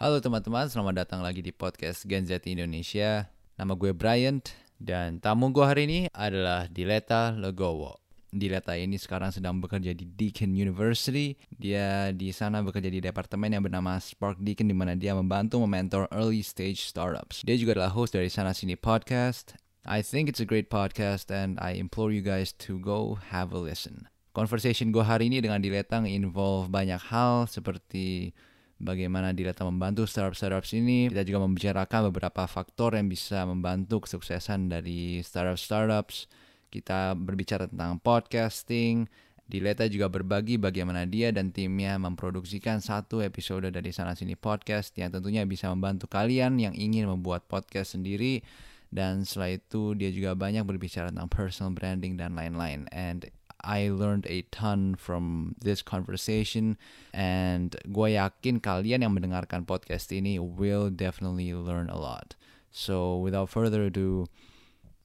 Halo teman-teman, selamat datang lagi di podcast Gen Z Indonesia. Nama gue Bryant dan tamu gue hari ini adalah Dileta Legowo. Dileta ini sekarang sedang bekerja di Deakin University. Dia di sana bekerja di departemen yang bernama Spark Deakin di mana dia membantu mementor early stage startups. Dia juga adalah host dari Sana Sini Podcast. I think it's a great podcast and I implore you guys to go have a listen. Conversation gue hari ini dengan Dileta involve banyak hal seperti bagaimana Dileta membantu startup-startups ini. Kita juga membicarakan beberapa faktor yang bisa membantu kesuksesan dari startup-startups. Kita berbicara tentang podcasting. Dileta juga berbagi bagaimana dia dan timnya memproduksikan satu episode dari sana sini podcast yang tentunya bisa membantu kalian yang ingin membuat podcast sendiri dan setelah itu dia juga banyak berbicara tentang personal branding dan lain-lain and I learned a ton from this conversation and gue yakin kalian yang mendengarkan podcast ini will definitely learn a lot. So without further ado,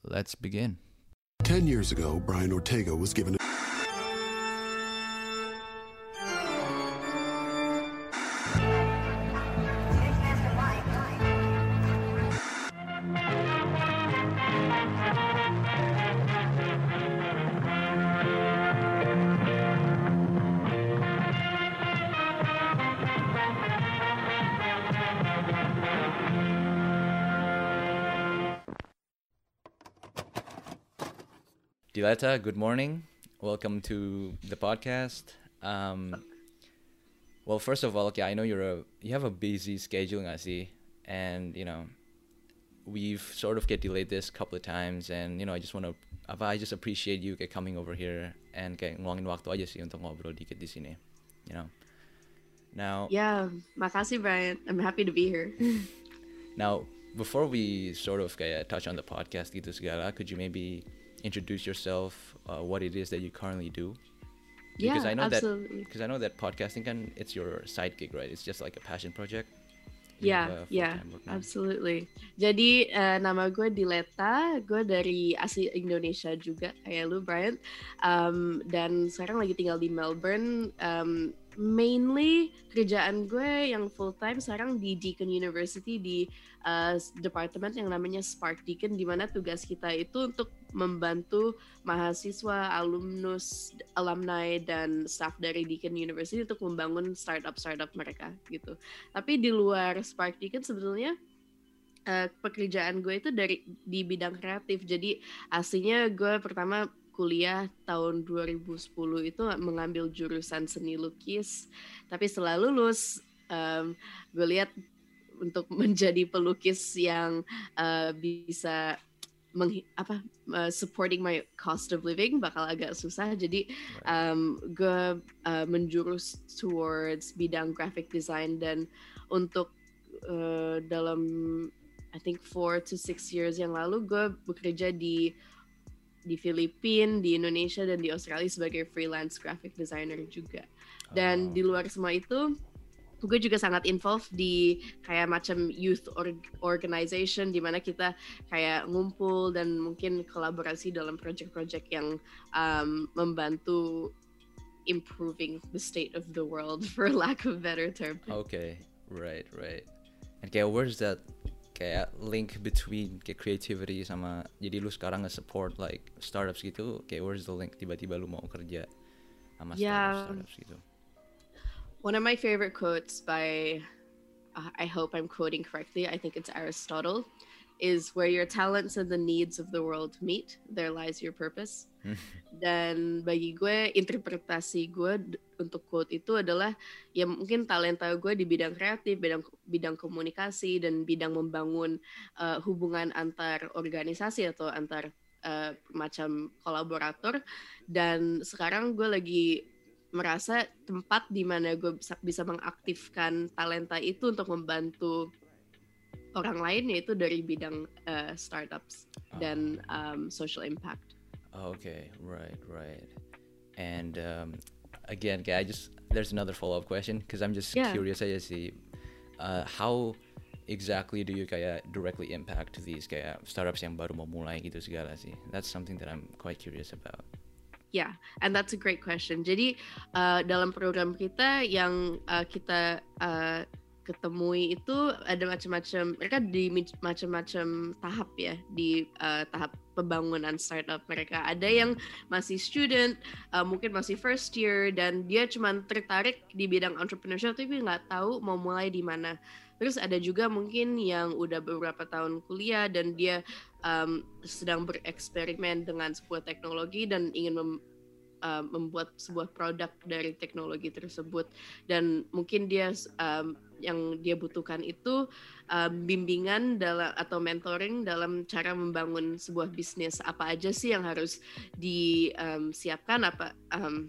let's begin. 10 years ago, Brian Ortega was given a Dileta, good morning. Welcome to the podcast. Um, well, first of all, okay, I know you're a you have a busy schedule, I see, And you know, we've sort of get delayed this couple of times, and you know, I just want to, I just appreciate you kayak coming over here and kayak ngeluangin waktu aja sih untuk ngobrol dikit di sini, you know. Now, Yeah, makasih Brian. I'm happy to be here. Now, before we sort of kayak touch on the podcast gitu segala, could you maybe introduce yourself, uh, what it is that you currently do? yeah, because I know absolutely. that because I know that podcasting can it's your side gig, right? It's just like a passion project. Yeah, yeah, full-time work now. absolutely. Jadi eh, nama gue Dileta, gue dari asli Indonesia juga kayak lu Brian. Um, dan sekarang lagi tinggal di Melbourne. Um, mainly kerjaan gue yang full time sekarang di Deakin University di uh, departemen yang namanya Spark Deakin di mana tugas kita itu untuk membantu mahasiswa, alumnus, alumni dan staff dari Deakin University untuk membangun startup-startup mereka gitu. Tapi di luar Spark Deakin sebetulnya eh, pekerjaan gue itu dari di bidang kreatif. Jadi aslinya gue pertama kuliah tahun 2010 itu mengambil jurusan seni lukis. Tapi setelah lulus em, gue lihat untuk menjadi pelukis yang eh, bisa menghi- apa eh, supporting my cost of living bakal agak susah. Jadi um, gue uh, menjurus towards bidang graphic design dan untuk uh, dalam I think four to six years yang lalu gue bekerja di di Filipina, di Indonesia dan di Australia sebagai freelance graphic designer juga. Oh. Dan di luar semua itu gue juga sangat involved di kayak macam youth org- organization di mana kita kayak ngumpul dan mungkin kolaborasi dalam project-project yang um, membantu improving the state of the world for lack of better term. Okay, right, right. And kayak where's that kayak link between kayak creativity sama jadi lu sekarang nge-support like startups gitu, kayak where's the link tiba-tiba lu mau kerja sama Yeah. startups, startups gitu. One of my favorite quotes by, uh, I hope I'm quoting correctly, I think it's Aristotle, is where your talents and the needs of the world meet, there lies your purpose. Dan bagi gue, interpretasi gue untuk quote itu adalah ya mungkin talenta gue di bidang kreatif, bidang bidang komunikasi dan bidang membangun uh, hubungan antar organisasi atau antar uh, macam kolaborator. Dan sekarang gue lagi merasa tempat di mana gue bisa, bisa mengaktifkan talenta itu untuk membantu orang lain yaitu dari bidang uh, startups dan um, social impact. Okay, right, right. And um, again, I just there's another follow up question because I'm just Yeah. curious aja sih, uh, how exactly do you kayak directly impact these kayak startups yang baru mau mulai gitu segala sih? That's something that I'm quite curious about. Yeah, and that's a great question. Jadi uh, dalam program kita yang uh, kita uh, ketemui itu ada macam-macam mereka di macam-macam tahap ya di uh, tahap pembangunan startup mereka. Ada yang masih student uh, mungkin masih first year dan dia cuma tertarik di bidang entrepreneurship tapi nggak tahu mau mulai di mana. Terus ada juga mungkin yang udah beberapa tahun kuliah dan dia um, sedang bereksperimen dengan sebuah teknologi dan ingin uh, membuat sebuah produk dari teknologi tersebut. Dan mungkin dia um, yang dia butuhkan itu um, bimbingan dalam atau mentoring dalam cara membangun sebuah bisnis. Apa aja sih yang harus disiapkan apa um,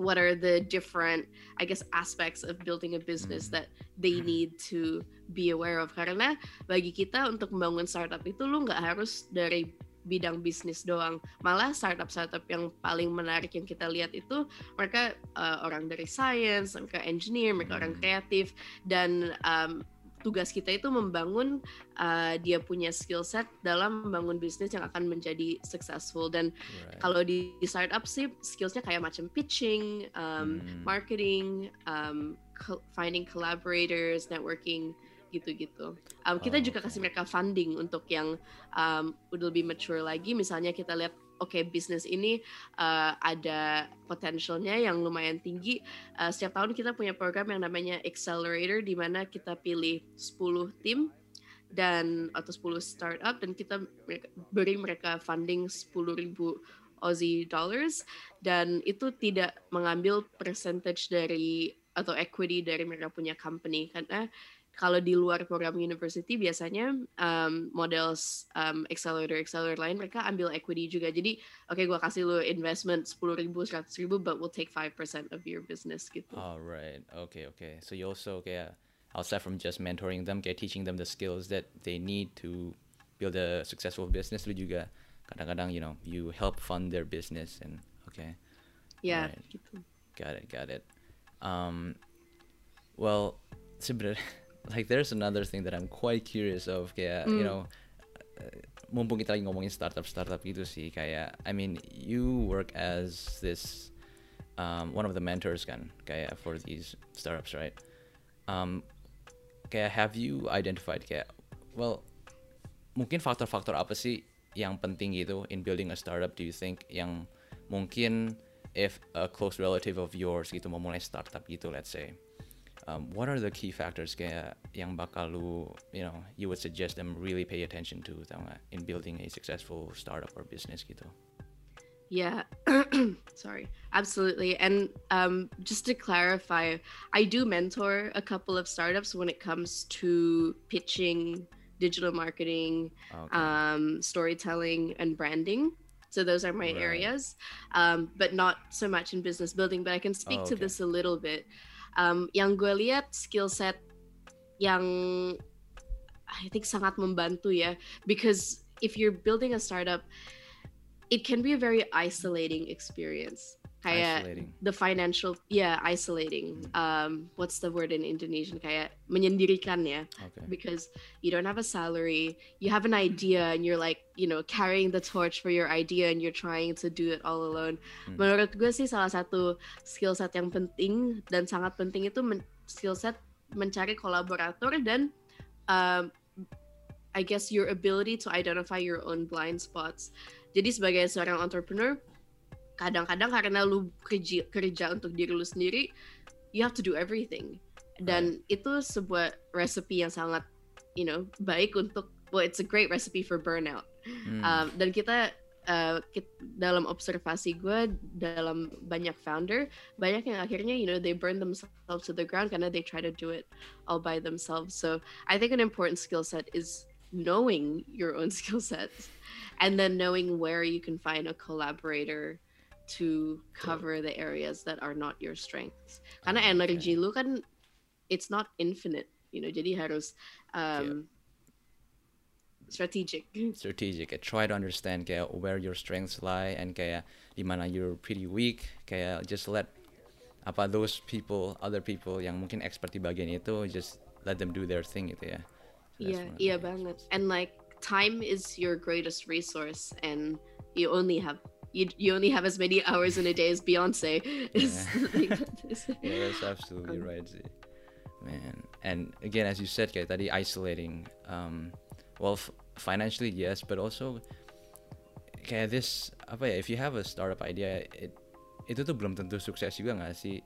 what are the different I guess aspects of building a business that they need to be aware of? Karena bagi kita untuk membangun startup itu lu nggak harus dari bidang bisnis doang malah startup startup yang paling menarik yang kita lihat itu mereka uh, orang dari science mereka engineer mereka orang kreatif dan um, tugas kita itu membangun uh, dia punya skill set dalam membangun bisnis yang akan menjadi successful dan Right. kalau di di startup sih skillsnya kayak macam pitching, um, Hmm. marketing, um, co- finding collaborators, networking gitu-gitu. Um, kita Oh, juga kasih mereka funding untuk yang um, udah lebih mature lagi. Misalnya kita lihat, oke bisnis ini uh, ada potensialnya yang lumayan tinggi. Uh, setiap tahun kita punya program yang namanya Accelerator, di mana kita pilih 10 tim dan atau 10 startup dan kita beri mereka funding 10.000 Aussie dollars dan itu tidak mengambil percentage dari atau equity dari mereka punya company karena kalau di luar program university biasanya um, model um, accelerator accelerator lain mereka ambil equity juga jadi oke gua kasih lu investment 10.000 ribu 100 ribu but we'll take 5% of your business gitu All right. Okay. Okay. So you also kayak outside from just mentoring them, kayak teaching them the skills that they need to build a successful business. Lu juga kadang-kadang you know you help fund their business and okay. ya Right. gitu Got it. Got it. Um, well, sebenarnya like there's another thing that I'm quite curious of kayak you know uh, mumpung kita lagi ngomongin startup startup gitu sih kayak I mean you work as this um, one of the mentors kan kayak for these startups right? Um, kayak have you identified kayak well mungkin faktor-faktor apa sih yang penting gitu in building a startup do you think yang mungkin if a close relative of yours gitu mau mulai startup gitu let's say um, what are the key factors kayak yang bakal lu you know you would suggest them really pay attention to in building a successful startup or business gitu Yeah, sorry, absolutely. And um, just to clarify, I do mentor a couple of startups when it comes to pitching, digital marketing, okay. um, storytelling, and branding. So those are my Right. areas, um, but not so much in business building. But I can speak Oh, to this a little bit. Um, yang gue lihat skill set yang I think sangat membantu ya, because if you're building a startup, it can be a very isolating experience. Kayak isolating the financial, yeah, isolating. Um, what's the word in Indonesian? Kayak menyendirikan ya okay because you don't have a salary you have an idea and you're like you know carrying the torch for your idea and you're trying to do it all alone Hmm. menurut gue sih salah satu skill set yang penting dan sangat penting itu men- skill set mencari kolaborator dan um, I guess your ability to identify your own blind spots jadi sebagai seorang entrepreneur kadang-kadang karena lu kerja, kerja untuk diri lu sendiri you have to do everything. Dan itu sebuah recipe yang sangat you know baik untuk well it's a great recipe for burnout. Hmm. Um, dan kita uh, kit- dalam observasi gue dalam banyak founder banyak yang akhirnya you know they burn themselves to the ground karena they try to do it all by themselves. So I think an important skill set is knowing your own skill sets and then knowing where you can find a collaborator to cover the areas that are not your strengths. Karena energi lu kan it's not infinite. You know jadi harus um, strategic. Strategic. Kayak try to understand kayak where your strengths lie. And kayak di mana you're pretty weak. Kayak just let apa those people other people yang mungkin expert di bagian itu just let them do their thing gitu ya. So that's Iya, iya banget. And like time is your greatest resource, and you only have you you only have as many hours in a day as Beyonce. Is that is- Yeah, that's absolutely Um, right sih. Man, and again, as you said, kayak tadi isolating. Um, well, f- financially yes, but also kayak this apa ya? If you have a startup idea, it itu tuh belum tentu sukses juga nggak sih?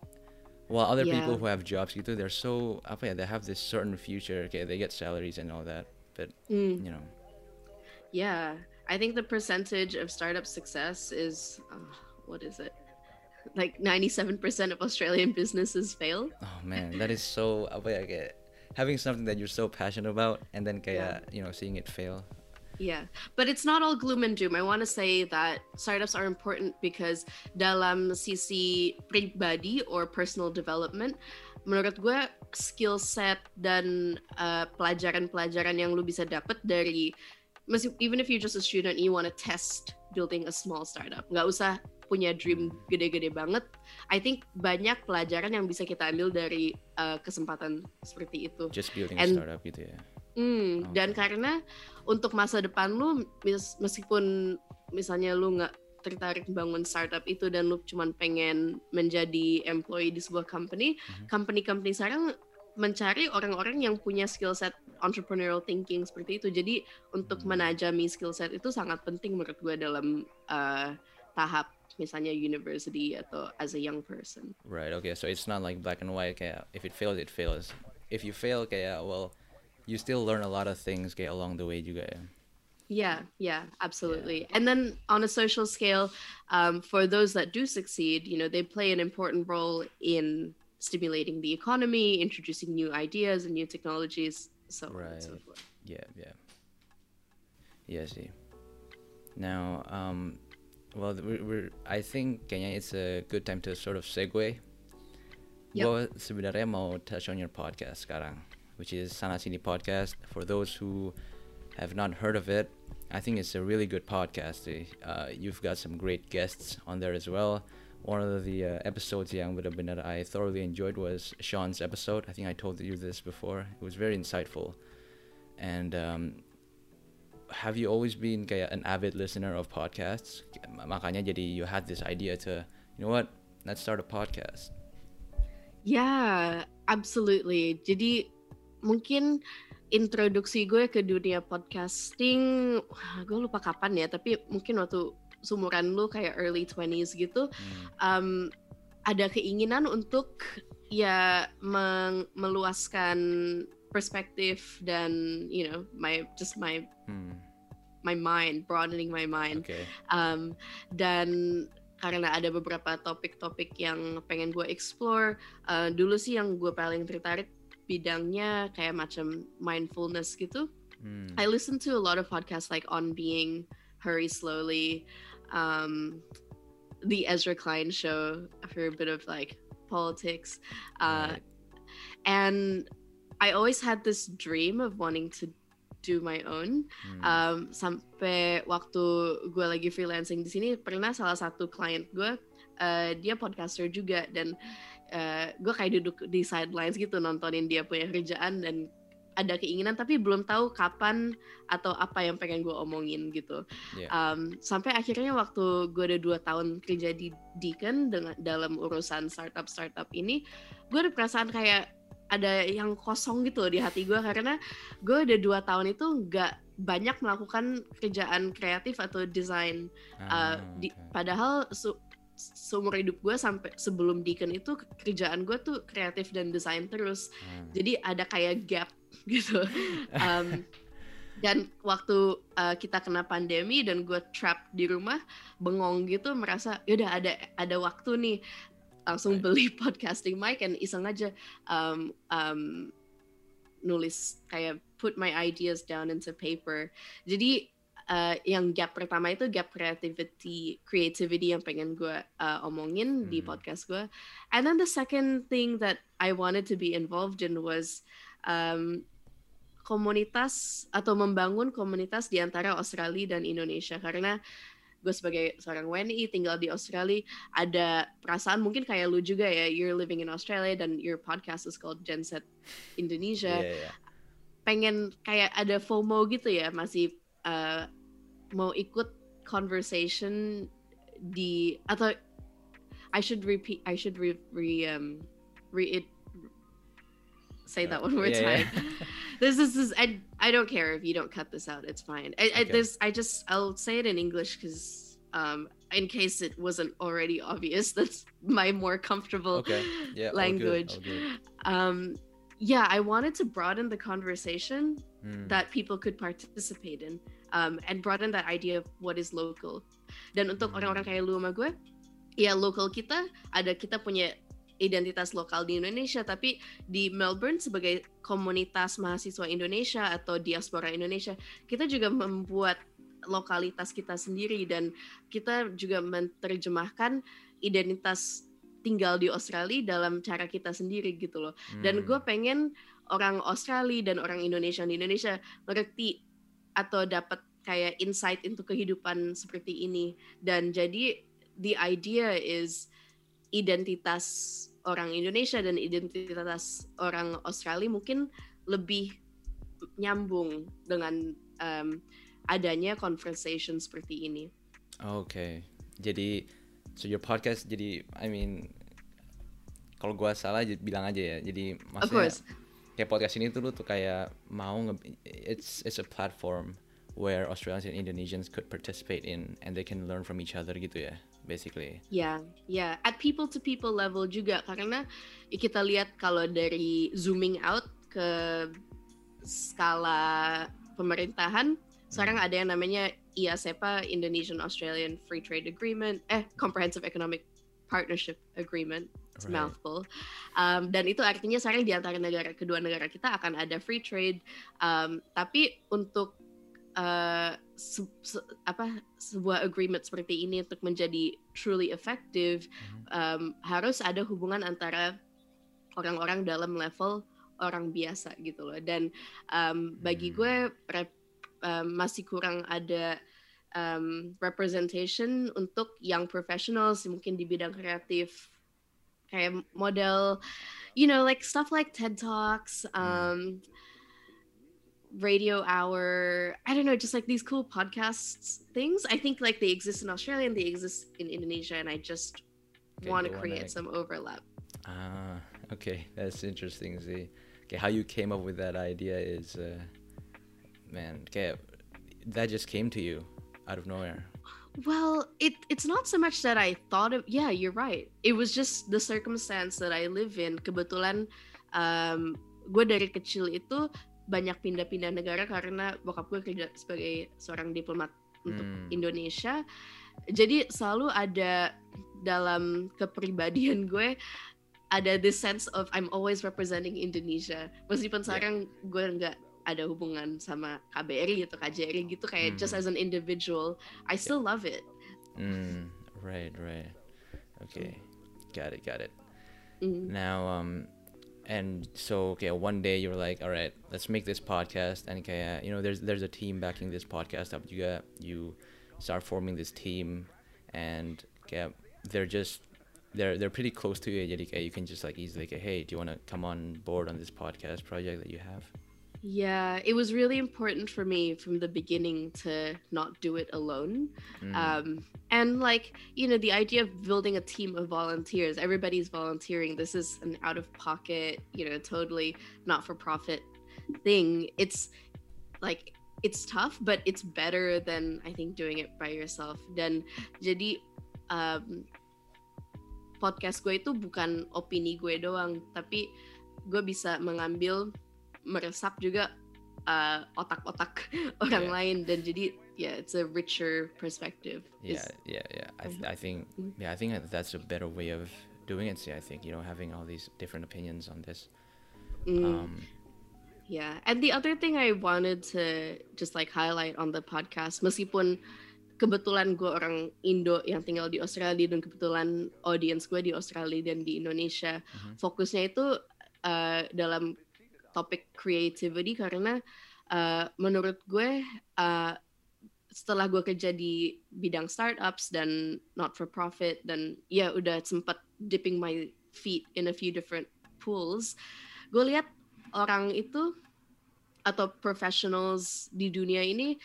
While other Yeah. people who have jobs gitu, they're so apa ya? They have this certain future. Okay, they get salaries and all that, but Mm. you know, Yeah, I think the percentage of startup success is uh, what is it? Like 97% of Australian businesses fail. oh man, that is so apa ya? Having something that you're so passionate about, and then kayak you know seeing it fail. Yeah, but it's not all gloom and doom. I want to say that startups are important because dalam sisi pribadi or personal development, menurut gue skill set dan uh, pelajaran-pelajaran yang lu bisa dapat dari even if you're just a student you want to test building a small startup, nggak usah punya dream gede-gede banget. I think banyak pelajaran yang bisa kita ambil dari uh, kesempatan seperti itu. Just building And- a startup gitu ya. Hmm, Oke. dan karena untuk masa depan lu mis- meskipun misalnya lu nggak tertarik bangun startup itu dan lu cuman pengen menjadi employee di sebuah company, Mhm. company-company sekarang mencari orang-orang yang punya skill set entrepreneurial thinking seperti itu. Jadi untuk Hmm. menajami skill set itu sangat penting menurut gue dalam uh, tahap misalnya university atau as a young person. Right. Okay. So it's not like black and white. Kayak if it fails, it fails. If you fail, kayak well, you still learn a lot of things kayak along the way juga ya. Yeah, yeah, absolutely. And then on a social scale, um, for those that do succeed, you know, they play an important role in stimulating the economy, introducing new ideas and new technologies, so on and so Right. forth. Yeah. Yeah. Yeah. See. Now, um, well, we're, we're I think Kenya it's a good time to sort of segue. Yep. Gue sebenarnya mau touch on your podcast sekarang, which is Sana Sini Podcast. For those who have not heard of it, I think it's a really good podcast. Uh, you've got some great guests on there as well. One of the uh, episodes yang benar-benar I thoroughly enjoyed was Sean's episode. I think I told you this before. It was very insightful. And um, have you always been kayak an avid listener of podcasts? Makanya jadi you had this idea to, you know what, let's start a podcast. Yeah, absolutely. Jadi mungkin introduksi gue ke dunia podcasting, gue lupa kapan ya, tapi mungkin waktu sumuran lu kayak early 20s gitu, Hmm. um, ada keinginan untuk ya meng- meluaskan perspektif dan you know my just my Hmm. my mind broadening my mind Okay. um, dan karena ada beberapa topik-topik yang pengen gue explore uh, dulu sih yang gue paling tertarik bidangnya kayak macam mindfulness gitu Hmm. I listen to a lot of podcasts like On Being, Hurry Slowly, um, the Ezra Klein Show for a bit of like politics, uh, Right. and I always had this dream of wanting to do my own. Hmm. Um, sampai waktu gue lagi freelancing di sini pernah salah satu klien gue uh, dia podcaster juga dan uh, gue kayak duduk di sidelines gitu nontonin dia punya kerjaan dan ada keinginan tapi belum tahu kapan atau apa yang pengen gue omongin gitu. Yeah. Um, sampai akhirnya waktu gue udah dua tahun kerja di Deacon dengan dalam urusan startup startup ini, gue ada perasaan kayak ada yang kosong gitu di hati gue karena gue udah dua tahun itu nggak banyak melakukan kerjaan kreatif atau desain. Uh, di- okay. padahal su- seumur hidup gue sampai sebelum Deacon itu kerjaan gue tuh kreatif dan desain terus. Ah. Jadi ada kayak gap gitu. Um, dan waktu uh, kita kena pandemi dan gue trap di rumah bengong gitu merasa yaudah ada ada waktu nih langsung beli podcasting mic and iseng aja um, um, nulis kayak put my ideas down into paper. Jadi uh, yang gap pertama itu gap creativity creativity yang pengen gue uh, omongin di Hmm. podcast gue. And then the second thing that I wanted to be involved in was um, komunitas atau membangun komunitas di antara Australia dan Indonesia karena gue sebagai seorang WNI tinggal di Australia ada perasaan mungkin kayak lu juga ya you're living in Australia dan your podcast is called Gen Z Indonesia Yeah, yeah. pengen kayak ada FOMO gitu ya masih uh, mau ikut conversation di atau I should repeat I should re, re um re say that one more yeah, time. yeah. this is, this is I, I don't care if you don't cut this out. It's fine. I, I this I just I'll say it in English because um in case it wasn't already obvious, that's my more comfortable Okay. Yeah. all good, language. all good. Um yeah, I wanted to broaden the conversation Hmm. that people could participate in um, and broaden that idea of what is local. Dan untuk Hmm. orang-orang kayak lu sama gue, ya local kita ada kita punya identitas lokal di Indonesia, tapi di Melbourne sebagai komunitas mahasiswa Indonesia atau diaspora Indonesia, kita juga membuat lokalitas kita sendiri dan kita juga menerjemahkan identitas tinggal di Australia dalam cara kita sendiri gitu loh. Dan Hmm. gue pengen orang Australia dan orang Indonesia di Indonesia ngerti atau dapat kayak insight into kehidupan seperti ini. Dan jadi the idea is identitas orang Indonesia dan identitas orang Australia mungkin lebih nyambung dengan um, adanya conversation seperti ini. Oke. Jadi so your podcast jadi I mean kalau gua salah bilang aja ya. Jadi Of maksudnya course. kayak podcast ini tuh lu tuh kayak mau nge- it's it's a platform where Australians and Indonesians could participate in and they can learn from each other gitu ya basically. Ya, ya, at people to people level juga karena kita lihat kalau dari zooming out ke skala pemerintahan, sekarang ada yang namanya IASEPA Indonesian Australian Free Trade Agreement, eh Comprehensive Economic Partnership Agreement, Right. mouthful. Um, dan itu artinya sekarang di antara negara kedua negara kita akan ada free trade, um, tapi untuk uh, se- se- apa sebuah agreement seperti ini untuk menjadi truly effective um, harus ada hubungan antara orang-orang dalam level orang biasa gitu loh. Dan um, bagi Hmm. gue rep- um, masih kurang ada um, representation untuk young professionals mungkin di bidang kreatif kayak model you know like stuff like TED Talks um, radio hour i don't know just like these cool podcasts things. I think like they exist in australia and they exist in indonesia and i just Okay, want to wanna- create some overlap. Ah, okay, that's interesting. See, okay, how you came up with that idea is, uh, man, okay, that just came to you out of nowhere. well it it's not so much that i thought of yeah you're right. It was just the circumstance that i live in. Kebetulan um, gue dari kecil itu banyak pindah-pindah negara karena bokap gue kerja sebagai seorang diplomat untuk Hmm. Indonesia. Jadi selalu ada dalam kepribadian gue ada this sense of I'm always representing Indonesia. Meskipun Yeah. sekarang gue nggak ada hubungan sama KBRI atau KJRI gitu kayak just Mhm. as an individual, I still love it. Mm, right, right. Okay, got it, got it. Mm. Now, um, and so okay, one day you're like, all right, let's make this podcast, and okay, you know, there's there's a team backing this podcast up. You got you start forming this team, and okay, they're just they're they're pretty close to you. You can just like easily like, hey, do you want to come on board on this podcast project that you have? Yeah, it was really important for me from the beginning to not do it alone. Mm, um, and like you know the idea of building a team of volunteers everybody's volunteering this is an out of pocket you know totally not for profit thing. It's like it's tough but it's better than i think doing it by yourself. Dan jadi um, podcast gue itu bukan opini gue doang tapi gue bisa mengambil meresap juga uh, otak-otak orang Yeah. lain dan jadi yeah it's a richer perspective yeah, It's- yeah, yeah. I, th- Mhm. I think Mm. yeah, I think that that's a better way of doing it. See, I think you know having all these different opinions on this. Mm, Um, yeah and the other thing i wanted to just like highlight on the podcast meskipun kebetulan gue orang Indo yang tinggal di Australia dan kebetulan audience gue di Australia dan di Indonesia Mhm. fokusnya itu uh, dalam topik creativity karena uh, menurut gue uh, setelah gue kerja di bidang startups dan not for profit dan ya udah sempat dipping my feet in a few different pools gue lihat orang itu atau professionals di dunia ini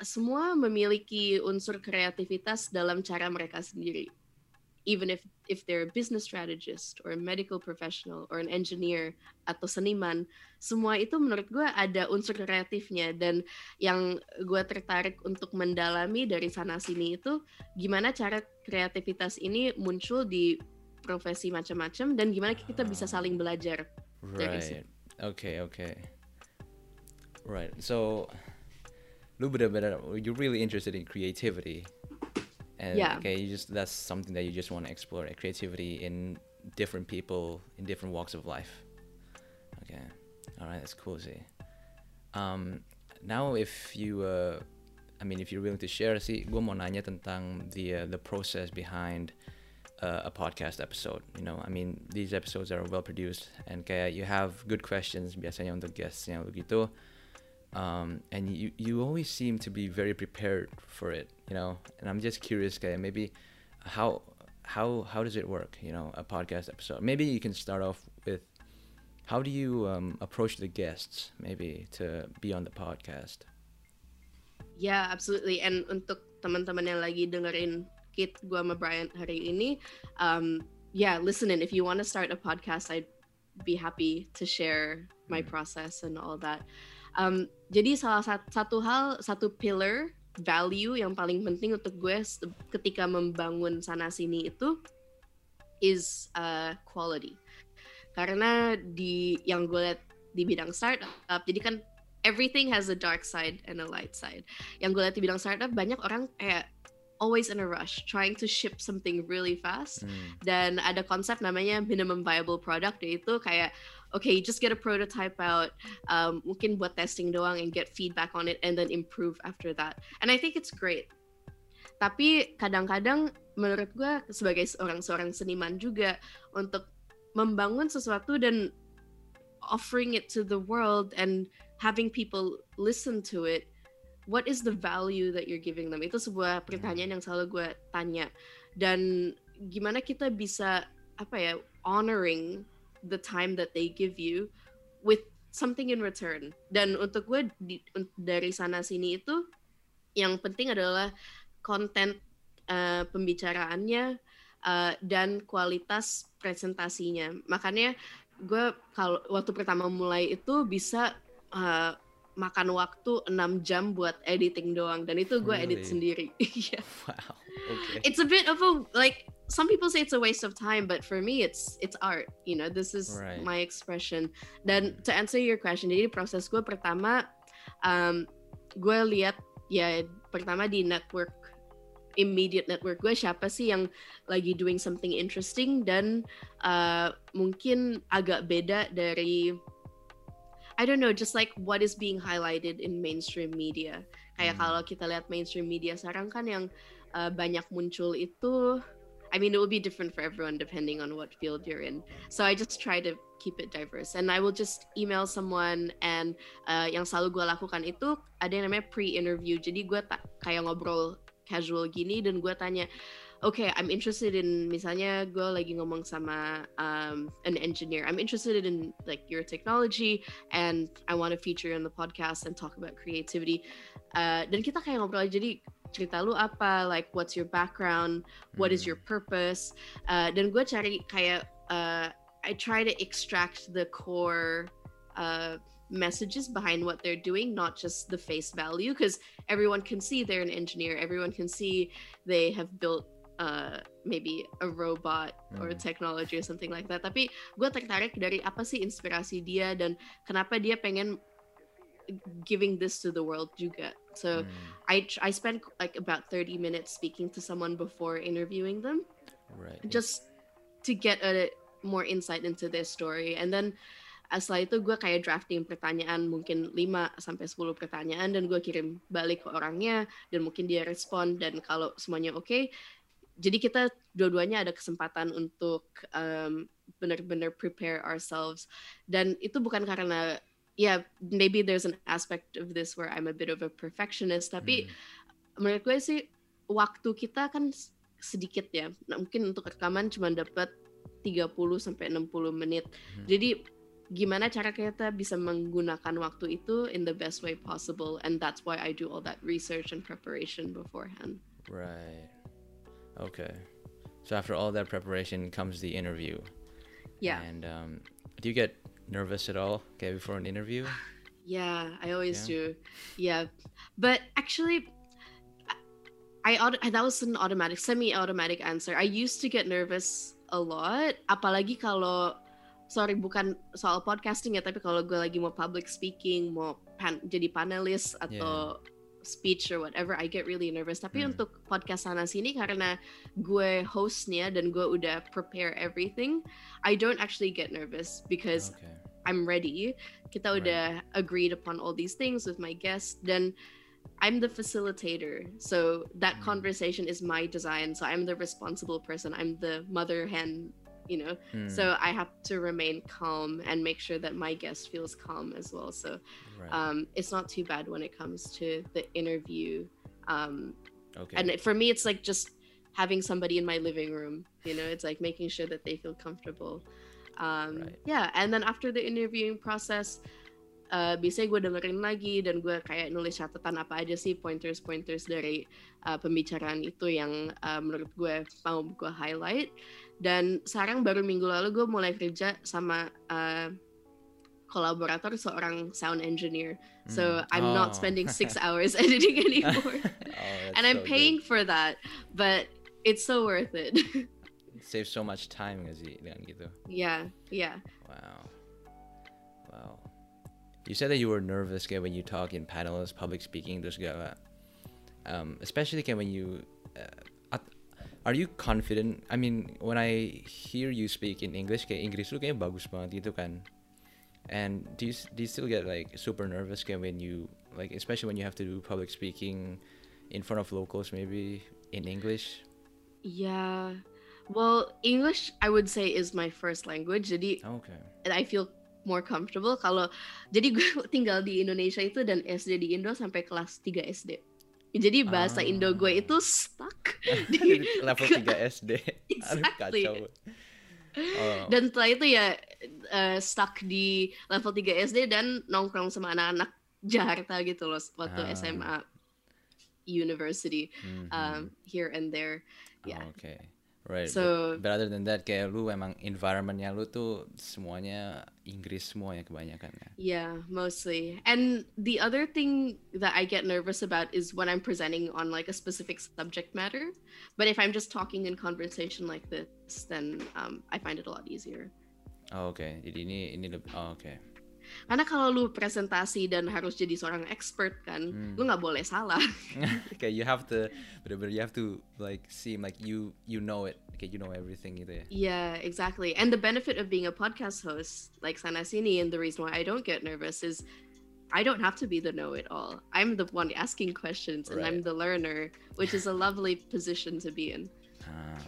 semua memiliki unsur kreativitas dalam cara mereka sendiri. Even if if they're a business strategist or a medical professional or an engineer atau seniman semua itu menurut gue ada unsur kreatifnya dan yang gue tertarik untuk mendalami dari sana sini itu gimana cara kreativitas ini muncul di profesi macam-macam dan gimana kita bisa saling belajar. Right. Okay, okay. Right. So, lu benar-benar you're really interested in creativity. And Yeah. okay, you just that's something that you just want to explore, creativity in different people in different walks of life. Okay. All right, that's cool, see. Um now if you uh I mean if you're willing to share sih gue mau nanya tentang the uh, the process behind uh, a podcast episode. You know, I mean, these episodes are well produced and kayak you have good questions biasanya untuk guests yang begitu. Um, and you you always seem to be very prepared for it. You know, and I'm just curious, kayak maybe how how how does it work? You know, a podcast episode. Maybe you can start off with how do you um, approach the guests maybe to be on the podcast. yeah absolutely. And untuk teman-teman yang lagi dengerin Kit, gue sama Brian hari ini, um, yeah, listen in. If you want to start a podcast, I'd be happy to share my process and all that. Um, jadi salah sat- satu hal, satu pillar value yang paling penting untuk gue ketika membangun sana sini itu is uh, quality. Karena di yang gue lihat di bidang startup, jadi kan everything has a dark side and a light side. Yang gue lihat di bidang startup banyak orang kayak always in a rush, trying to ship something really fast. Hmm. Dan ada konsep namanya minimum viable product yaitu kayak okay, you just get a prototype out, um, mungkin buat testing doang and get feedback on it and then improve after that. And I think it's great. Tapi kadang-kadang menurut gue sebagai seorang seorang seniman juga untuk membangun sesuatu dan offering it to the world and having people listen to it what is the value that you're giving them? Itu sebuah pertanyaan yang selalu gue tanya. Dan gimana kita bisa apa ya honoring the time that they give you with something in return? Dan untuk gue di- dari sana sini itu yang penting adalah konten uh, pembicaraannya uh, dan kualitas presentasinya. Makanya gue kalau waktu pertama mulai itu bisa uh, makan waktu 6 jam buat editing doang dan itu gue edit Really? sendiri Iya. Wow. Okay. it's a bit of a like some people say it's a waste of time but for me it's it's art you know this is Right. my expression dan to answer your question jadi proses gue pertama um, gue lihat ya pertama di network immediate network gue siapa sih yang lagi doing something interesting dan uh, mungkin agak beda dari I don't know just like what is being highlighted in mainstream media. Kayak Hmm. kalau kita lihat mainstream media sekarang kan yang uh, banyak muncul itu I mean it will be different for everyone depending on what field you're in. So I just try to keep it diverse. And I will just email someone and uh, yang selalu gue lakukan itu ada yang namanya pre-interview. Jadi gue kayak ngobrol casual gini dan gue tanya okay I'm interested in misalnya gue lagi ngomong sama um, an engineer. I'm interested in like your technology and I want to feature in the podcast and talk about creativity. Uh, dan kita kayak ngobrol jadi cerita lu apa? Like what's your background? What is Hmm. your purpose? Uh, dan gue cari kayak uh, I try to extract the core uh, messages behind what they're doing not just the face value because everyone can see they're an engineer. Everyone can see they have built uh, maybe a robot or Hmm. technology or something like that tapi gue tertarik dari apa sih inspirasi dia dan kenapa dia pengen giving this to the world juga so Hmm. I I spent like about 30 minutes speaking to someone before interviewing them Right. just to get a more insight into their story and then uh, setelah itu gue kayak drafting pertanyaan mungkin 5 sampai 10 pertanyaan dan gue kirim balik ke orangnya dan mungkin dia respon dan kalau semuanya oke jadi kita dua-duanya ada kesempatan untuk um, benar-benar prepare ourselves dan itu bukan karena ya maybe there's an aspect of this where I'm a bit of a perfectionist tapi Hmm. menurut gue sih waktu kita kan sedikit ya. Nah, mungkin untuk rekaman cuma dapat 30 sampai 60 menit. Hmm. Jadi gimana cara kita bisa menggunakan waktu itu in the best way possible and that's why I do all that research and preparation beforehand. Right. Okay. So after all that preparation comes the interview. Yeah. And um, do you get nervous at all? Okay, before an interview. Yeah, I always Yeah. do. Yeah, but actually, I, I that was an automatic, semi-automatic answer. I used to get nervous a lot, apalagi kalau sorry bukan soal podcasting ya, tapi kalau gue lagi mau public speaking, mau pan- jadi panelis atau speech or whatever, I get really nervous. Tapi Hmm. untuk podcast sana sini karena gue hostnya dan gue udah prepare everything, I don't actually get nervous because Okay. I'm ready. Kita Right. udah agreed upon all these things with my guest. Then I'm the facilitator. So that Mm. conversation is my design. So I'm the responsible person. I'm the mother hen, you know. Hmm, So I have to remain calm and make sure that my guest feels calm as well. So right. um, it's not too bad when it comes to the interview. Um, okay. and for me, it's like just having somebody in my living room. You know, it's like making sure that they feel comfortable. Um, Right. Yeah, and then after the interviewing process, uh, biasanya gue dengerin lagi dan gue kayak nulis catatan apa aja sih pointers-pointers dari uh, pembicaraan itu yang uh, menurut gue mau gue highlight. Dan sekarang baru minggu lalu gue mulai kerja sama uh, kolaborator seorang sound engineer. So Hmm. I'm not Oh. spending six hours editing anymore Oh, and I'm so good. paying for that, but it's so worth it. It saves so much time nggak sih dengan gitu. yeah, yeah. Wow. Wow. You said that you were nervous kayak when you talk in panels, public speaking, terus segala. Um, especially kayak when you uh, are you confident? I mean, when I hear you speak in English, kayak Inggris lu kayak bagus banget gitu kan. And do you do you still get like super nervous kayak when you like especially when you have to do public speaking in front of locals maybe in English? Yeah. Well, English I would say is my first language. Jadi Okay. And I feel more comfortable kalau jadi gue tinggal di Indonesia itu dan SD di Indo sampai kelas 3 SD. Jadi bahasa Indo gue Ah. itu stuck di level 3 SD. Aduh Exactly. kacau. Oh. dan setelah itu ya uh, stuck di level 3 SD dan nongkrong sama anak-anak Jakarta gitu loh waktu Ah. SMA university Mhm. um, here and there. yeah. Oh, okay. Right. So- but, but other than that kayak lu emang environmentnya lu tuh semuanya Inggris semuanya kebanyakan ya. Yeah, mostly. And the other thing that I get nervous about is when I'm presenting on like a specific subject matter. But if I'm just talking in conversation like this, then um, I find it a lot easier. Oh, oke. Jadi ini ini lebih oh, oke. Karena kalau lu presentasi dan harus jadi seorang expert kan, Hmm. lu nggak boleh salah. okay, you have to bener-bener you have to like seem like you you know it. Okay, you know everything gitu ya. Yeah, exactly. And the benefit of being a podcast host like Sana Sini and the reason why I don't get nervous is I don't have to be the know-it-all. I'm the one asking questions and I'm the learner, which is a lovely position to be in. Ah,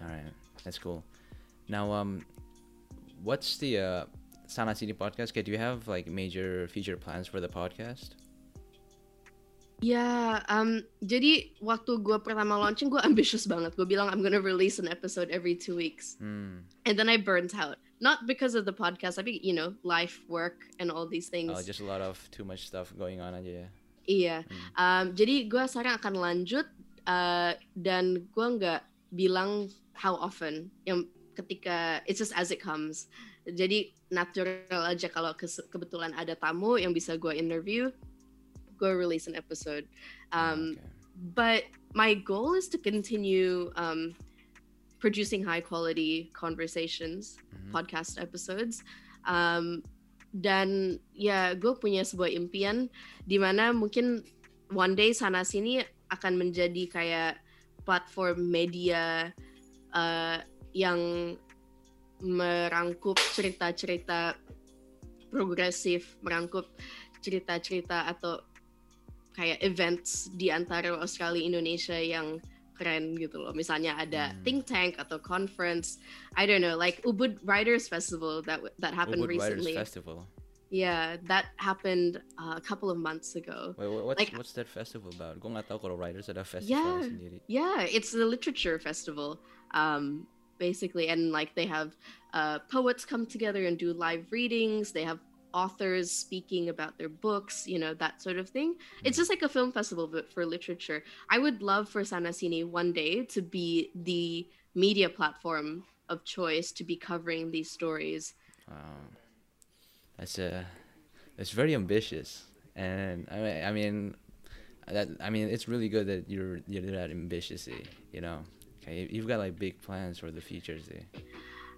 all right. That's cool. Now um what's the uh Sana Sini podcast? Okay, do you have like major future plans for the podcast? Ya, um, jadi waktu gue pertama launching gue ambitious banget. Gue bilang I'm gonna release an episode every two weeks, Hmm. and then I burnt out. Not because of the podcast, tapi you know life, work, and all these things. Oh, just a lot of too much stuff going on aja ya. Iya. Um, jadi gue sekarang akan lanjut uh, dan gue nggak bilang how often. Yang ketika it's just as it comes. Jadi natural aja kalau kes- kebetulan ada tamu yang bisa gue interview, gue release an episode. Um, okay. but my goal is to continue um, producing high quality conversations Mhm. podcast episodes um, dan ya gue punya sebuah impian di mana mungkin one day sana sini akan menjadi kayak platform media uh, yang merangkup cerita-cerita progresif merangkup cerita-cerita atau kayak events di antara Australia Indonesia yang keren gitu loh. Misalnya ada Hmm. think tank atau conference. I don't know, like Ubud Writers Festival that that happened Ubud Writers recently. Festival. Yeah, that happened uh, a couple of months ago. Wait, wha- what's Like- what's that festival about? Gue nggak tahu kalau writers ada festival Yeah. sendiri. Yeah, it's the literature festival, um, basically, and like they have uh, poets come together and do live readings. They have authors speaking about their books, you know, that sort of thing. It's just like a film festival, but for literature. I would love for Sanasini one day to be the media platform of choice to be covering these stories. Um, that's a that's very ambitious, and I mean, I mean, that I mean, it's really good that you're you're that ambitious, you know. Okay, you've got like big plans for the future, eh.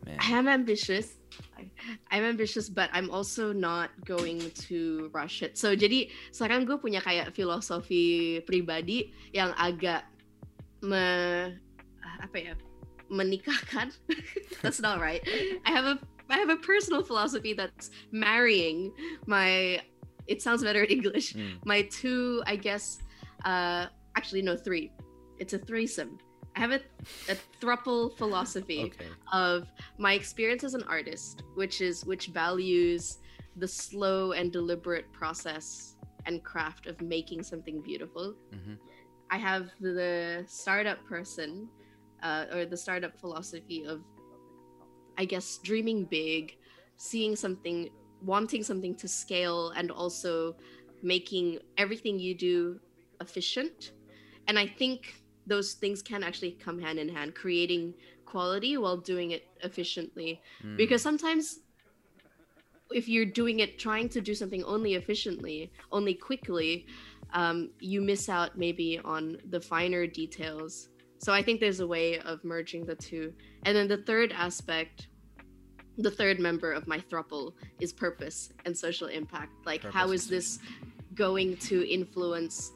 Man. I am ambitious. I, I'm ambitious, but I'm also not going to rush it. So jadi sekarang gue punya kayak filosofi pribadi yang agak me apa ya menikahkan. that's not right. I have a I have a personal philosophy that's marrying my. It sounds better in English. Mm. My two, I guess. Uh, actually, no, three. It's a threesome. I have a, a thruple philosophy Okay. of my experience as an artist, which is which values the slow and deliberate process and craft of making something beautiful. Mhm. I have the startup person, uh, or the startup philosophy of, I guess, dreaming big, seeing something, wanting something to scale, and also making everything you do efficient. And I think those things can actually come hand in hand, creating quality while doing it efficiently. Mm. Because sometimes if you're doing it trying to do something only efficiently only quickly um, you miss out maybe on the finer details so i think there's a way of merging the two and then the third aspect the third member of my thruple is purpose and social impact like how Purpose is and this going to influence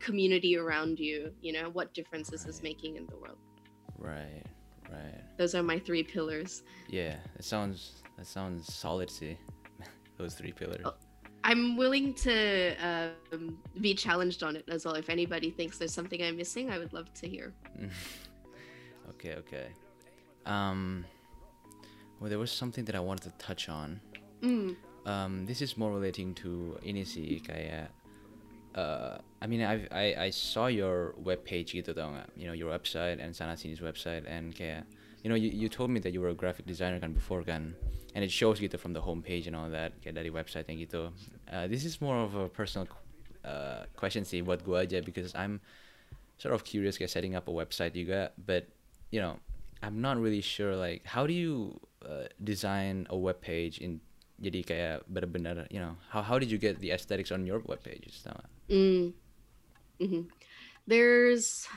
community around you you know what difference is this Right. making in the world right, right. those are my three pillars Yeah, it sounds that sounds solid, see. Those three pillars. Oh. I'm willing to um, be challenged on it as well. If anybody thinks there's something I'm missing, I would love to hear. okay, okay. Um, well, there was something that I wanted to touch on. Mm, Um, this is more relating to ini sih kayak uh, I mean I've, I I saw your web page gitu tau nggak? You know your website and Sana Sini's website and kayak you know you, you told me that you were a graphic designer before kan and it shows gitu from the homepage and all that kayak dari website yang gitu. Uh, this is more of a personal uh, question buat gua aja because I'm sort of curious kayak setting up a website you juga but you know I'm not really sure like how do you uh, design a web page in jadi kayak benar-benar you know how how did you get the aesthetics on your web pages tau nggak? Mm, mhm. There's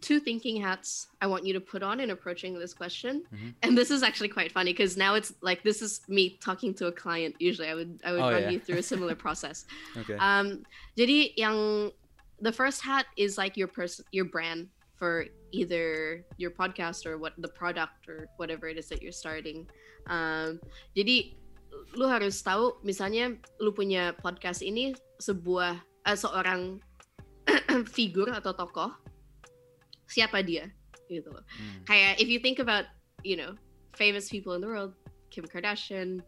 two thinking hats I want you to put on in approaching this question, Mhm. and this is actually quite funny because now it's like this is me talking to a client. Usually, I would I would Oh, run yeah. you through a similar process. okay Um, jadi yang the first hat is like your person, your brand for either your podcast or what the product or whatever it is that you're starting. Um, jadi lu harus tahu, misalnya lu punya podcast ini sebuah eh, seorang figur atau tokoh, siapa dia gitu loh. Hmm. Kayak if you think about, you know, famous people in the world, Kim Kardashian,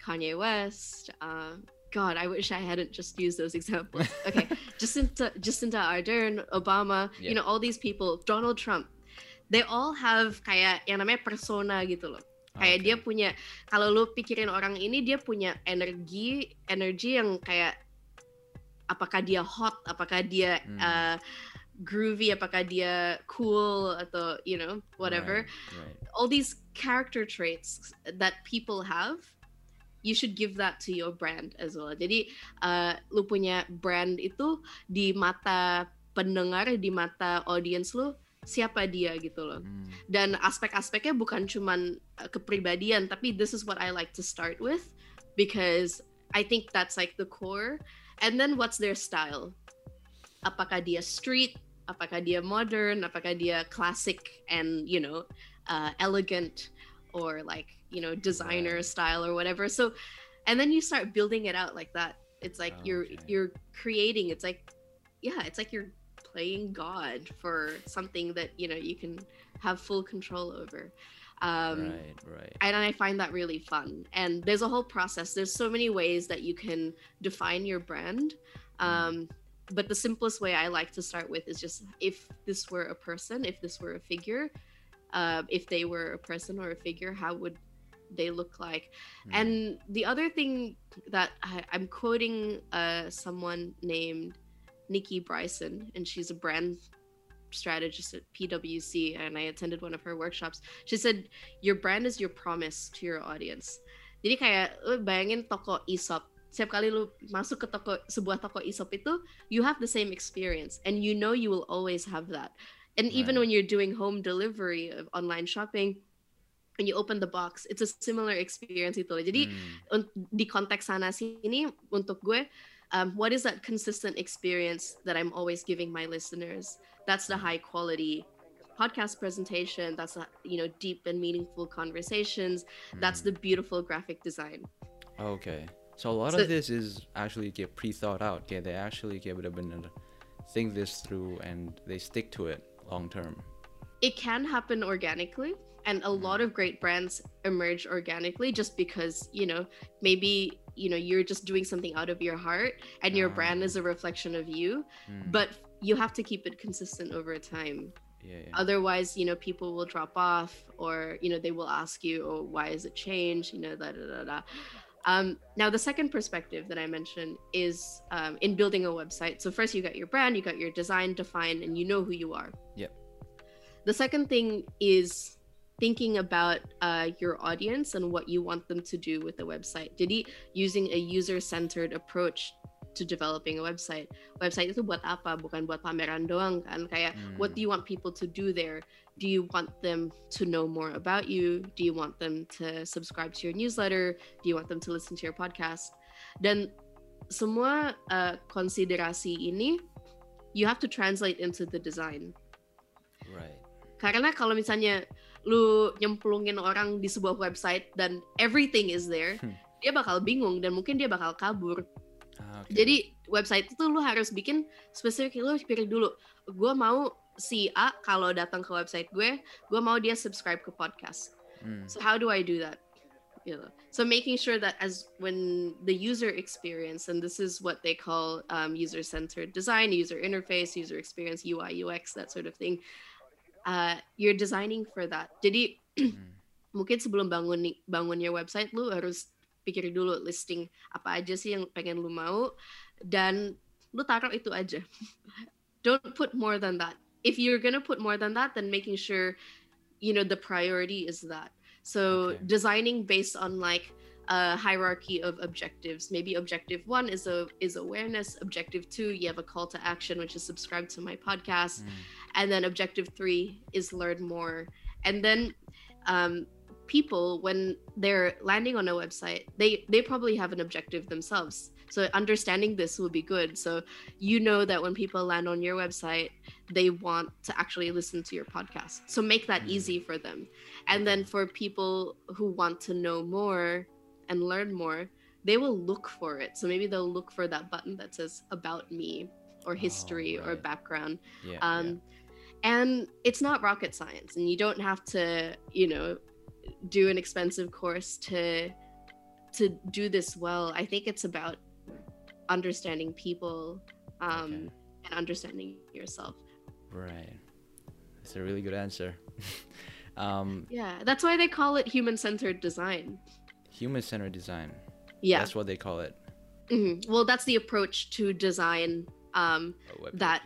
Kanye West, uh, God, I wish I hadn't just used those examples. Okay, Jacinta, Jacinta Ardern, Obama, Yeah. you know, all these people, Donald Trump, they all have kayak yang namanya persona gitu loh. Kayak Okay. dia punya, kalau lu pikirin orang ini, dia punya energi, energi yang kayak apakah dia hot, apakah dia Hmm. uh, groovy, apakah dia cool atau you know whatever. right, right. All these character traits that people have, you should give that to your brand as well. Jadi uh, lu punya brand itu di mata pendengar, di mata audience lu siapa dia gitu loh. Hmm. Dan aspek-aspeknya bukan cuman uh, kepribadian, tapi this is what I like to start with because I think that's like the core. And then what's their style? Apakah dia street? Apakah dia modern? Apakah dia classic and you know uh, elegant or like you know designer Right. style or whatever? So, and then you start building it out like that. It's like you're Okay. you're creating. It's like yeah, it's like you're playing God for something that you know you can have full control over. Um, right, right. and I find that really fun. And there's a whole process. There's so many ways that you can define your brand. Um, but the simplest way I like to start with is just if this were a person, if this were a figure, uh, if they were a person or a figure, how would they look like? Hmm. And the other thing that I, I'm quoting uh, someone named Nikki Bryson, and she's a brand strategist at PwC, and I attended one of her workshops. She said, "Your brand is your promise to your audience." Jadi kayak lu bayangin toko e-shop. Setiap kali lu masuk ke toko sebuah toko e-shop itu, you have the same experience, and you know you will always have that. And even Right. when you're doing home delivery of online shopping, when you open the box, it's a similar experience itu. Jadi Hmm. di konteks sana sini untuk gue um, what is that consistent experience that i'm always giving my listeners that's the high quality podcast presentation that's the you know deep and meaningful conversations that's the beautiful graphic design Okay. So a lot So- of this is actually get pre-thought out. Okay, they actually get benar-benar think this through and they stick to it long term. it can happen organically and a lot of great brands emerge organically just because you know maybe you know you're just doing something out of your heart and your brand is a reflection of you Hmm. but you have to keep it consistent over time yeah, yeah. otherwise you know people will drop off or you know they will ask you oh why has it changed you know da da da da um, now the second perspective that i mentioned is um, in building a website so first you got your brand you got your design defined and you know who you are Yep. the second thing is thinking about uh, your audience and what you want them to do with the website. Jadi using a user-centered approach to developing a website? Website itu buat apa? Bukan buat pameran doang kan? Kayak what do you want people to do there? Do you want them to know more about you? Do you want them to subscribe to your newsletter? Do you want them to listen to your podcast? Dan semua uh, konsiderasi ini you have to translate into the design. Right. karena kalau misalnya lu nyemplungin orang di sebuah website dan everything is there Hmm. dia bakal bingung dan mungkin dia bakal kabur Ah, okay. jadi website itu lu harus bikin spesifik lu harus pilih dulu gue mau si A kalau datang ke website gue gue mau dia subscribe ke podcast Hmm. so how do I do that you know so making sure that as when the user experience and this is what they call um, user centered design user interface user experience UI UX that sort of thing uh, you're designing for that jadi Hmm. mungkin sebelum bangun nih- bangun your website lu harus pikir dulu listing apa aja sih yang pengen lu mau dan lu taruh itu aja don't put more than that if you're gonna put more than that then making sure you know the priority is that so Okay. designing based on like a hierarchy of objectives maybe objective one is a is awareness objective two you have a call to action which is subscribe to my podcast Hmm. And then objective three is learn more. And then um, people when they're landing on a website they they probably have an objective themselves. So understanding this will be good. So you know that when people land on your website they want to actually listen to your podcast. So make that Mm. easy for them. And then for people who want to know more and learn more they will look for it. So maybe they'll look for that button that says about me or history or right. background. Yeah. um and it's not rocket science and you don't have to you know do an expensive course to to do this well i think it's about understanding people um Okay. and understanding yourself Right. That's a really good answer. um, yeah that's why they call it human-centered design human-centered design. yeah That's what they call it. Mhm. well that's the approach to design um That-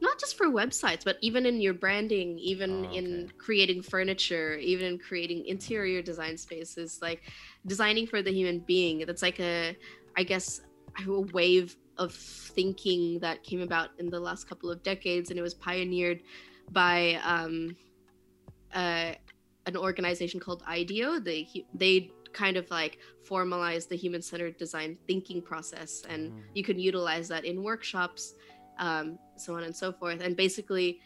not just for websites but even in your branding even Oh, in creating furniture even in creating interior design spaces like designing for the human being that's like a i guess a wave of thinking that came about in the last couple of decades and it was pioneered by um, uh, an organization called IDEO. They they kind of like formalized the human-centered design thinking process, and Oh. you can utilize that in workshops, um, so on and so forth. And basically,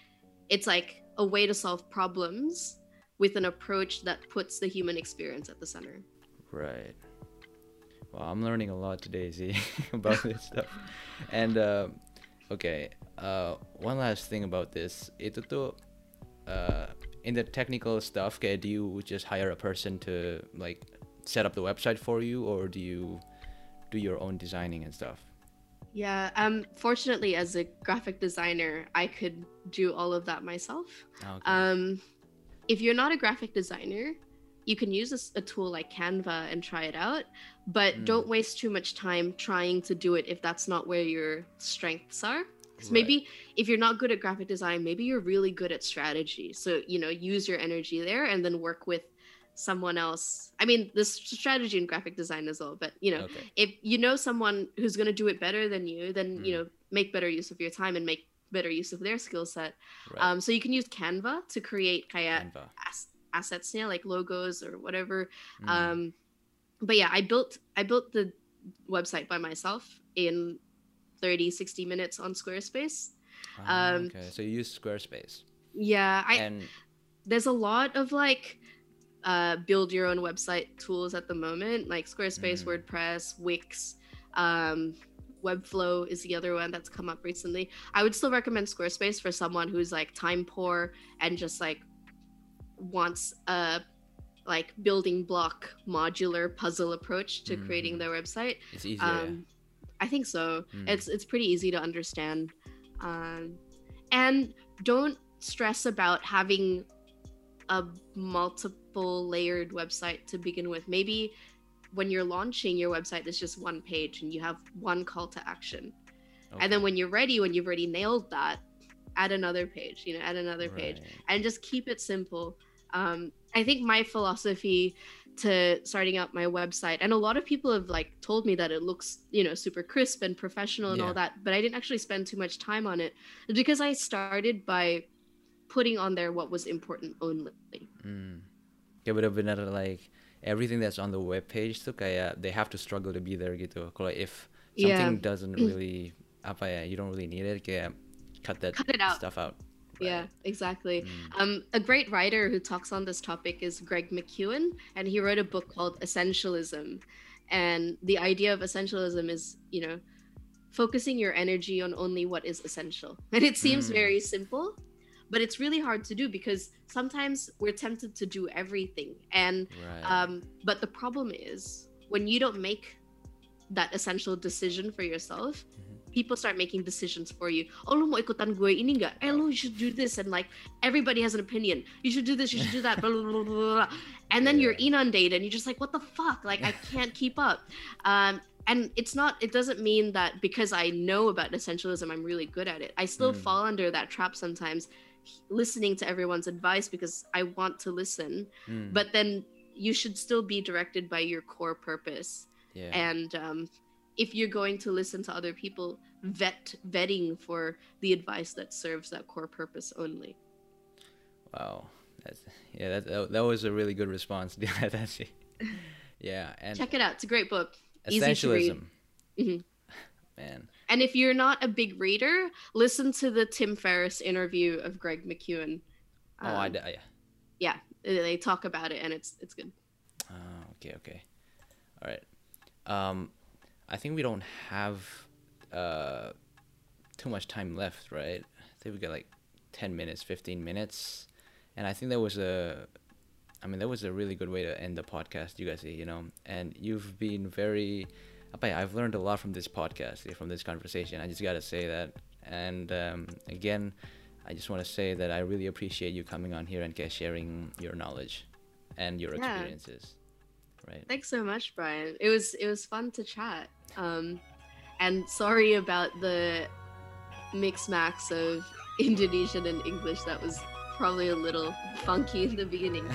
it's like a way to solve problems with an approach that puts the human experience at the center. Right. Well, I'm learning a lot today, Z, about this stuff. And uh, okay, uh, one last thing about this. Itu tuh uh, in the technical stuff, kayak do you just hire a person to like set up the website for you, or do you do your own designing and stuff? Yeah, um, fortunately, as a graphic designer, I could do all of that myself. Okay. Um, if you're not a graphic designer, you can use a tool like Canva and try it out, but Mm. don't waste too much time trying to do it if that's not where your strengths are. So maybe if you're not good at graphic design, maybe you're really good at strategy. So, you know, use your energy there and then work with someone else. I mean, this strategy in graphic design as well, but you know, Okay. if you know someone who's going to do it better than you, then, you Mm. know, make better use of your time and make better use of their skill set. Right. Um, so you can use Canva to create kaya Canva. as- assets, yeah, like logos or whatever. Mm. Um, but yeah, I built I built the website by myself in 30, 60 minutes on Squarespace. Ah, um, okay. So you use Squarespace. Yeah, I and there's a lot of like uh, build your own website tools at the moment, like Squarespace, Mm. WordPress, Wix, um, Webflow is the other one that's come up recently. I would still recommend Squarespace for someone who's like time poor and just like wants a like building block modular puzzle approach to creating Mhm. their website. it's easier. Um, I think so. Mm. It's it's pretty easy to understand, um, and don't stress about having a multiple layered website to begin with. Maybe when you're launching your website, it's just one page and you have one call to action. And then when you're ready, when you've already nailed that, add another page. You know, add another page and just keep it simple. Um, I think my philosophy to starting out my website, and a lot of people have like told me that it looks, you know, super crisp and professional and Yeah. all that, but I didn't actually spend too much time on it because I started by putting on there what was important only. Hmm. Kayak bener-bener like everything that's on the web page tuh kayak they have to struggle to be there gitu. Kalau if Yeah. something doesn't really apa ya, you don't really need it kayak cut that Cut it out. stuff out. Yeah, exactly. Mm. Um, a great writer who talks on this topic is Greg McKeown, and he wrote a book called Essentialism. And the idea of essentialism is, you know, focusing your energy on only what is essential. And it seems Mm. very simple, but it's really hard to do because sometimes we're tempted to do everything. And Right. um, but the problem is when you don't make that essential decision for yourself, Mm-hmm. people start making decisions for you. Oh, lu mau ikutan gue ini nggak? Eh, lu you should do this, and like everybody has an opinion. You should do this. You should do that. Blah, blah, blah, blah, blah. And then you're inundated, and you're just like, what the fuck? Like I can't keep up. Um, and it's not. It doesn't mean that because I know about essentialism, I'm really good at it. I still Mm. fall under that trap sometimes, listening to everyone's advice because I want to listen Hmm. but then you should still be directed by your core purpose yeah. and um, if you're going to listen to other people vet vetting for the advice that serves that core purpose only Wow. That's yeah, that, that was a really good response. That's yeah, and check it out it's a great book easy to read. essentialism. Mhm. Man. And if you're not a big reader listen to the tim ferriss interview of greg mckeown Oh, I, Um, yeah. yeah they talk about it and it's it's good Oh, okay, okay. All right. Um, I think we don't have uh too much time left, right? I think we got like ten minutes, fifteen minutes, and I think that was a, I mean, that was a really good way to end the podcast. You guys see, you know, and you've been very, apa ya, I've learned a lot from this podcast, from this conversation. I just gotta say that, and um, again. I just want to say that I really appreciate you coming on here and sharing your knowledge and your Yeah. experiences. Right. Thanks so much, Brian. It was it was fun to chat. Um, and sorry about the mix max of Indonesian and English. That was probably a little funky in the beginning.